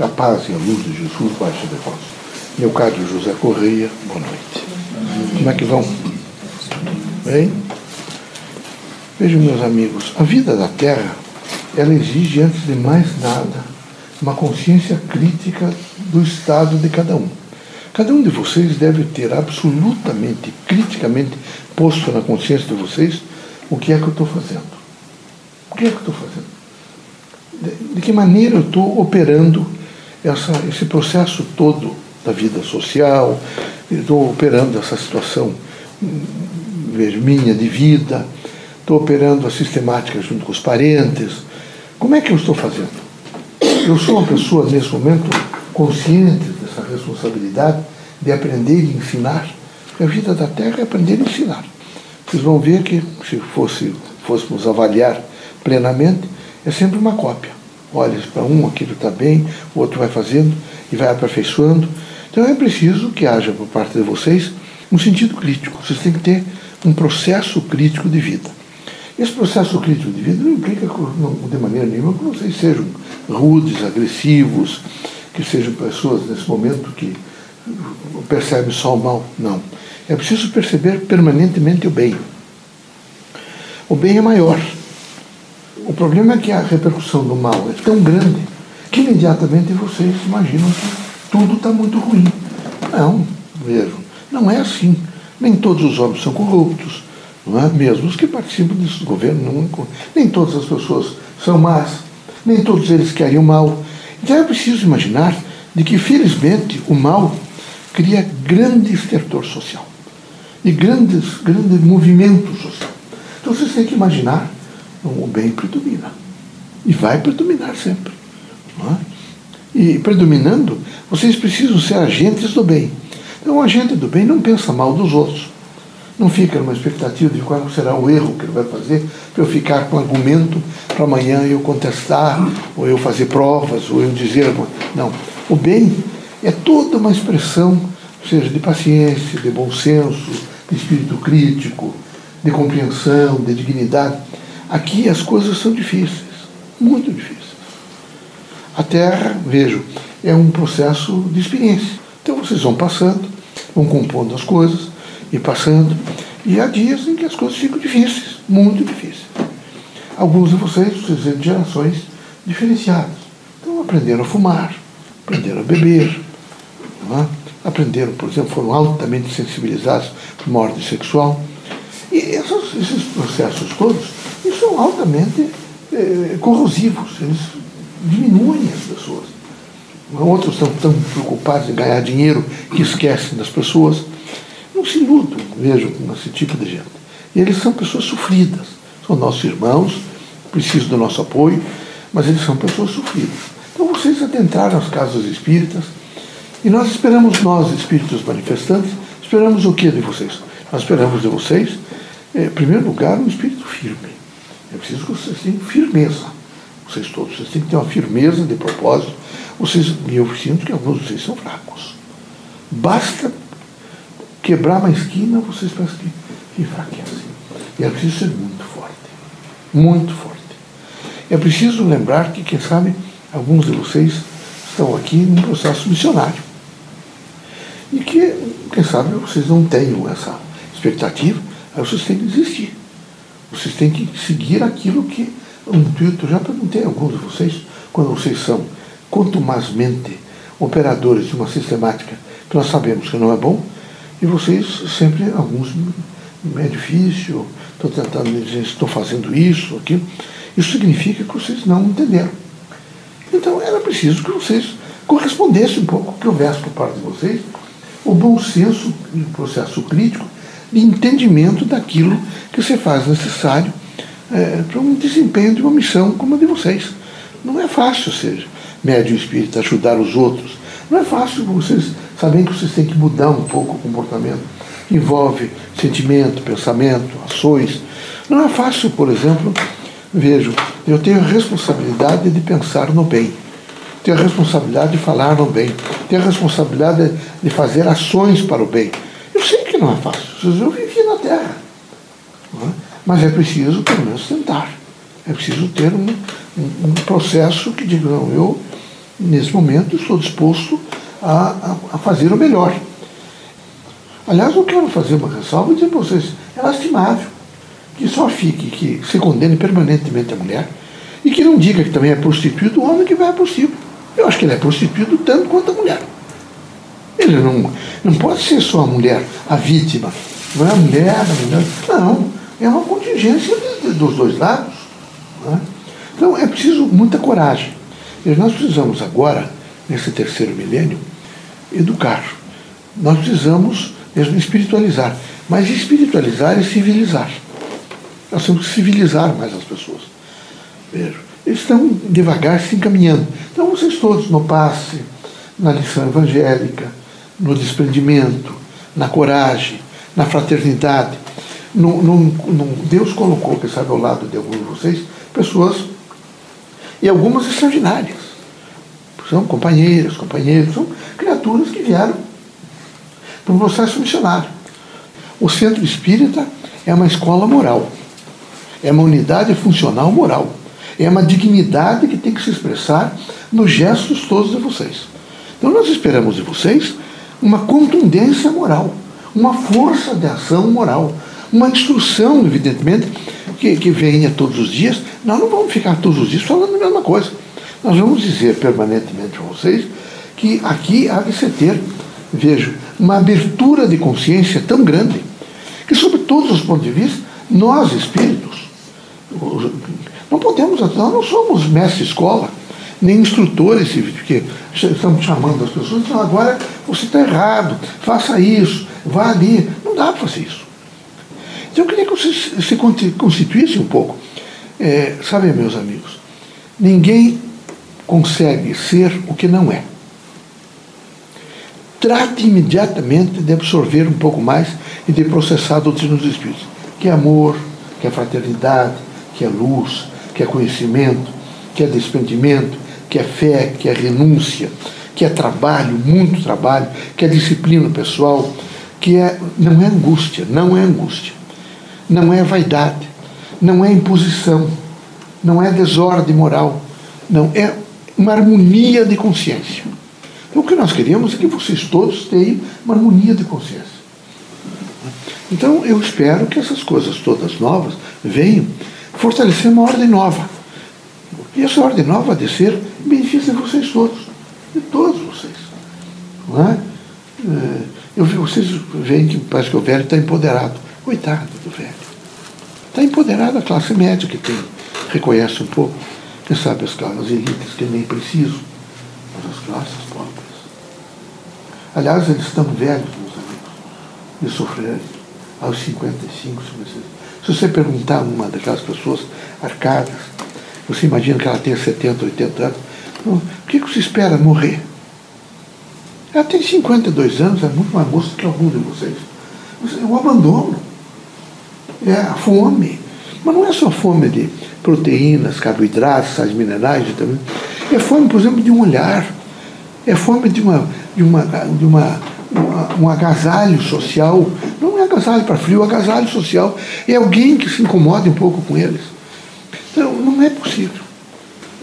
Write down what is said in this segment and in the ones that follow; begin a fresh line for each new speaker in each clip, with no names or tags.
A paz e a luz de Jesus baixe de vós. Meu caro José Correia, boa noite. Como é que vão? Bem? Vejam, meus amigos, a vida da Terra, ela exige, antes de mais nada, uma consciência crítica do estado de cada um. Cada um de vocês deve ter absolutamente, criticamente posto na consciência de vocês o que é que eu estou fazendo. O que é que eu estou fazendo? De, de, que maneira eu estou operando essa, esse processo todo da vida social, estou operando essa situação vejo, minha de vida, estou operando a sistemática junto com os parentes. Como é que eu estou fazendo? Eu sou uma pessoa, nesse momento, consciente dessa responsabilidade de aprender e ensinar. A vida da Terra é aprender e ensinar. Vocês vão ver que, se fosse, fôssemos avaliar plenamente, é sempre uma cópia. Olha para um, aquilo está bem, o outro vai fazendo e vai aperfeiçoando. Então é preciso que haja por parte de vocês um sentido crítico. Vocês têm que ter um processo crítico de vida. Esse processo crítico de vida não implica de maneira nenhuma que vocês sejam rudes, agressivos, que sejam pessoas nesse momento que percebem só o mal. Não. É preciso perceber permanentemente o bem. O bem é maior. O problema é que a repercussão do mal é tão grande que imediatamente vocês imaginam que tudo está muito ruim. Não, vejam, não é assim. Nem todos os homens são corruptos, não é? mesmo os que participam desse governo, não, nem todas as pessoas são más, nem todos eles querem o mal. Então é preciso imaginar de que, felizmente, o mal cria grande estertor social e grandes, grande movimento social. Então vocês têm que imaginar o bem predomina. E vai predominar sempre. É? E predominando, vocês precisam ser agentes do bem. Então, o agente do bem não pensa mal dos outros. Não fica numa expectativa de qual será o erro que ele vai fazer para eu ficar com argumento para amanhã eu contestar, ou eu fazer provas, ou eu dizer. Não. O bem é toda uma expressão, seja de paciência, de bom senso, de espírito crítico, de compreensão, de dignidade. Aqui as coisas são difíceis, muito difíceis. A Terra, vejo, é um processo de experiência. Então vocês vão passando, vão compondo as coisas e passando, e há dias em que as coisas ficam difíceis, muito difíceis. Alguns de vocês, vocês vêm de gerações diferenciadas. Então aprenderam a fumar, aprenderam a beber, é? aprenderam, por exemplo, foram altamente sensibilizados por ordem sexual. E esses, esses processos todos, eles são altamente eh, corrosivos, eles diminuem as pessoas. Outros estão tão preocupados em ganhar dinheiro que esquecem das pessoas. Não se iludam, vejo, com esse tipo de gente. E eles são pessoas sofridas. São nossos irmãos, precisam do nosso apoio, mas eles são pessoas sofridas. Então vocês adentraram as casas espíritas e nós esperamos, nós, espíritos manifestantes, esperamos o que de vocês? Nós esperamos de vocês, eh, em primeiro lugar, um espírito firme. É preciso que vocês tenham firmeza. Vocês todos, vocês têm que ter uma firmeza de propósito. Vocês, e eu sinto que alguns de vocês são fracos. Basta quebrar uma esquina, vocês parecem que, que enfraquecem. E é preciso ser muito forte. Muito forte. É preciso lembrar que, quem sabe, alguns de vocês estão aqui num processo missionário. E que, quem sabe, vocês não tenham essa expectativa, aí vocês têm que desistir. Vocês têm que seguir aquilo que o intuito, já perguntei a alguns de vocês, quando vocês são contumazmente operadores de uma sistemática que nós sabemos que não é bom, e vocês sempre, alguns, é difícil, estou tentando dizer, estou fazendo isso, aquilo. Isso significa que vocês não entenderam. Então era preciso que vocês correspondessem um pouco, que houvesse por parte de vocês o bom senso e o processo crítico de entendimento daquilo que você faz necessário é, para um desempenho de uma missão como a de vocês. Não é fácil ser médium espírita, ajudar os outros. Não é fácil vocês saberem que vocês têm que mudar um pouco o comportamento. Envolve sentimento, pensamento, ações. Não é fácil, por exemplo, vejo, eu tenho a responsabilidade de pensar no bem tem a responsabilidade de falar no bem, tem a responsabilidade de fazer ações para o bem. Não é fácil, eu vivi na Terra. É? Mas é preciso, pelo menos, tentar. É preciso ter um, um, um processo que diga, não, eu, nesse momento, estou disposto a, a, a fazer o melhor. Aliás, eu quero fazer uma ressalva e dizer para vocês, é lastimável que só fique, que se condene permanentemente a mulher e que não diga que também é prostituído o homem que vai a prostíbulo. Eu acho que ele é prostituído tanto quanto a mulher. Não, não pode ser só a mulher a vítima. Não é a mulher, a mulher. Não, é uma contingência dos dois lados. Né? Então é preciso muita coragem. E nós precisamos agora, nesse terceiro milênio, educar. Nós precisamos mesmo espiritualizar. Mas espiritualizar é civilizar. Nós temos que civilizar mais as pessoas. Veja, eles estão devagar se encaminhando. Então vocês todos no passe, na lição evangélica, no desprendimento, na coragem, na fraternidade. Deus colocou, que sabe, ao lado de alguns de vocês, pessoas, e algumas extraordinárias. São companheiras, companheiros, são criaturas que vieram para um processo missionário. O centro espírita é uma escola moral, é uma unidade funcional moral, é uma dignidade que tem que se expressar nos gestos todos de vocês. Então nós esperamos de vocês uma contundência moral, uma força de ação moral, uma instrução, evidentemente, que, que venha todos os dias. Nós não vamos ficar todos os dias falando a mesma coisa. Nós vamos dizer permanentemente a vocês que aqui há de se ter, vejo, uma abertura de consciência tão grande que, sob todos os pontos de vista, nós espíritos, não podemos, nós não somos mestre escola, nem instrutores, porque estamos chamando as pessoas, então agora você está errado, faça isso, vá ali. Não dá para fazer isso. Então eu queria que você se constituísse um pouco. É, sabe, meus amigos, ninguém consegue ser o que não é. Trate imediatamente de absorver um pouco mais e de processar a doutrina dos Espíritos, que é amor, que é fraternidade, que é luz, que é conhecimento, que é desprendimento, que é fé, que é renúncia, que é trabalho, muito trabalho, que é disciplina pessoal, que é, não é angústia, não é angústia, não é vaidade, não é imposição, não é desordem moral, não é uma harmonia de consciência. Então o que nós queremos é que vocês todos tenham uma harmonia de consciência. Então eu espero que essas coisas todas novas venham fortalecer uma ordem nova. E essa ordem nova de ser benefício de vocês todos, de todos vocês. Não é? é eu, vocês veem que parece que o velho está empoderado. Coitado do velho. Está empoderado a classe média que tem, reconhece um pouco. Quem sabe as classes elites que nem precisam, mas as classes pobres. Aliás, eles estão velhos, meus amigos, de sofrer aos 55, 56. Se você perguntar a uma daquelas pessoas arcadas, você imagina que ela tenha 70, 80 anos, o que, você espera morrer? Ela tem 52 anos, é muito mais moça que algum de vocês. O abandono, é a fome. Mas não é só fome de proteínas, carboidratos, sais minerais, vitaminas. É fome, por exemplo, de um olhar. É fome de uma, de uma, de uma, uma um agasalho social. Não é agasalho para frio, é agasalho social. É alguém que se incomode um pouco com eles. Então, não é possível.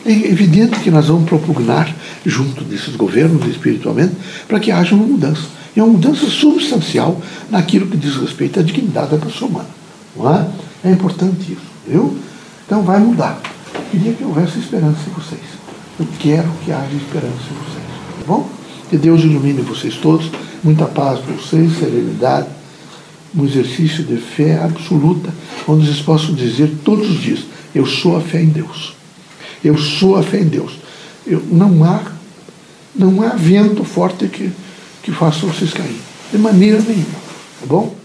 É evidente que nós vamos propugnar, junto desses governos espiritualmente, para que haja uma mudança. E uma mudança substancial naquilo que diz respeito à dignidade da pessoa humana. Não é? é importante isso. Viu? Então vai mudar. Eu queria que houvesse esperança em vocês. Eu quero que haja esperança em vocês. Tá bom? Que Deus ilumine vocês todos. Muita paz para vocês, serenidade, um exercício de fé absoluta, onde vocês possam dizer todos os dias: Eu sou a fé em Deus. Eu sou a fé em Deus. Eu, não há não há vento forte que, que faça vocês cair. De maneira nenhuma. Tá bom?